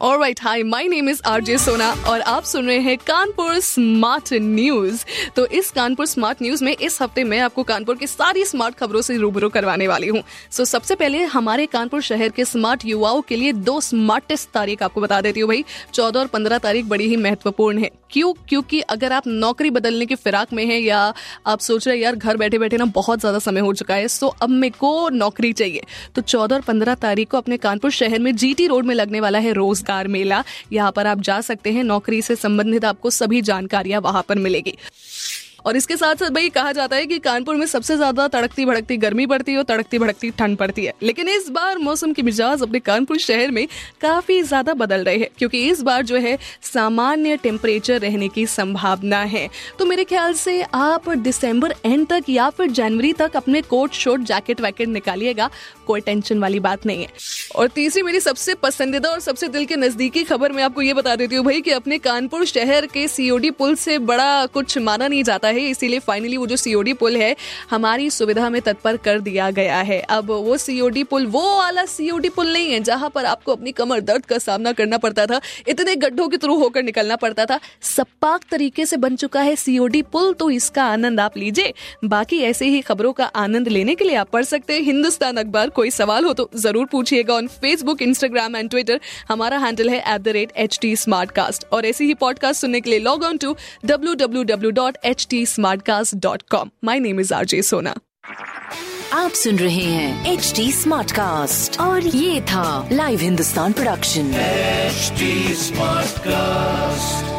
और right hi my name is RJ Sona और आप सुन रहे हैं कानपुर स्मार्ट न्यूज़ तो इस कानपुर स्मार्ट न्यूज़ में इस हफ़्ते मैं आपको कानपुर की सारी स्मार्ट खबरों से रूबरू करवाने वाली हूँ। सो so, सबसे पहले हमारे कानपुर शहर के स्मार्ट युवाओं के लिए दो स्मार्टेस्ट तारीख आपको बता देती हूँ भाई। चौदह और पंद्रह तारीख बड़ी ही महत्वपूर्ण है। क्यों? क्योंकि अगर आप नौकरी बदलने की फिराक में हैं या आप सोच रहे हैं यार घर बैठे बैठे ना बहुत ज़्यादा समय हो चुका है सो अब मेरे को नौकरी चाहिए। तो चौदह और पंद्रह तारीख को अपने कानपुर शहर में जीटी रोड में लगने वाला है रोज़गार मेला। यहाँ पर आप जा सकते हैं। नौकरी से संबंधित आपको सभी जानकारियाँ वहाँ पर मिलेगी। और इसके साथ साथ भाई कहा जाता है कि कानपुर में सबसे ज़्यादा तड़कती भड़कती गर्मी पड़ती है और तड़कती भड़कती ठंड पड़ती है। लेकिन इस बार मौसम की मिजाज अपने कानपुर शहर में काफ़ी ज़्यादा बदल रहे हैं, क्योंकि इस बार जो है सामान्य टेम्परेचर रहने की संभावना है। तो मेरे ख्याल से आप दिसंबर एंड तक या फिर जनवरी तक अपने कोट शोट जैकेट वैकेट निकालिएगा, कोई टेंशन वाली बात नहीं है। और तीसरी मेरी सबसे पसंदीदा और सबसे दिल के नजदीकी खबर मैं आपको ये बता देती हूँ भाई कि अपने कानपुर शहर के सीओडी पुल से बड़ा कुछ माना नहीं जाता है, इसीलिए फाइनली वो जो सीओडी पुल है, हमारी सुविधा में तत्पर कर दिया गया है। अब वो सीओडी पुल वो वाला सीओडी पुल नहीं है, जहाँ पर आपको अपनी कमर दर्द का सामना करना पड़ता था, इतने गड्ढों के थ्रू होकर निकलना पड़ता था, सपाक तरीके से बन चुका है सीओडी पुल तो इसका आनंद आप लीजिए। बाकी ऐसे ही खबरों का आनंद लेने के लिए आप पढ़ सकते हैं। हिंदुस्तान अखबार, कोई सवाल हो तो ज़रूर पूछिएगा on Facebook Instagram and Twitter हमारा हैंडल है एट और ऐसे ही पॉडकास्ट सुनने के लिए log on to W W W dot H T smart cast dot com my name is RJ Sona आप सुन रहे हैं एच डी स्मार्ट कास्ट और ये था live Hindustan production smart cast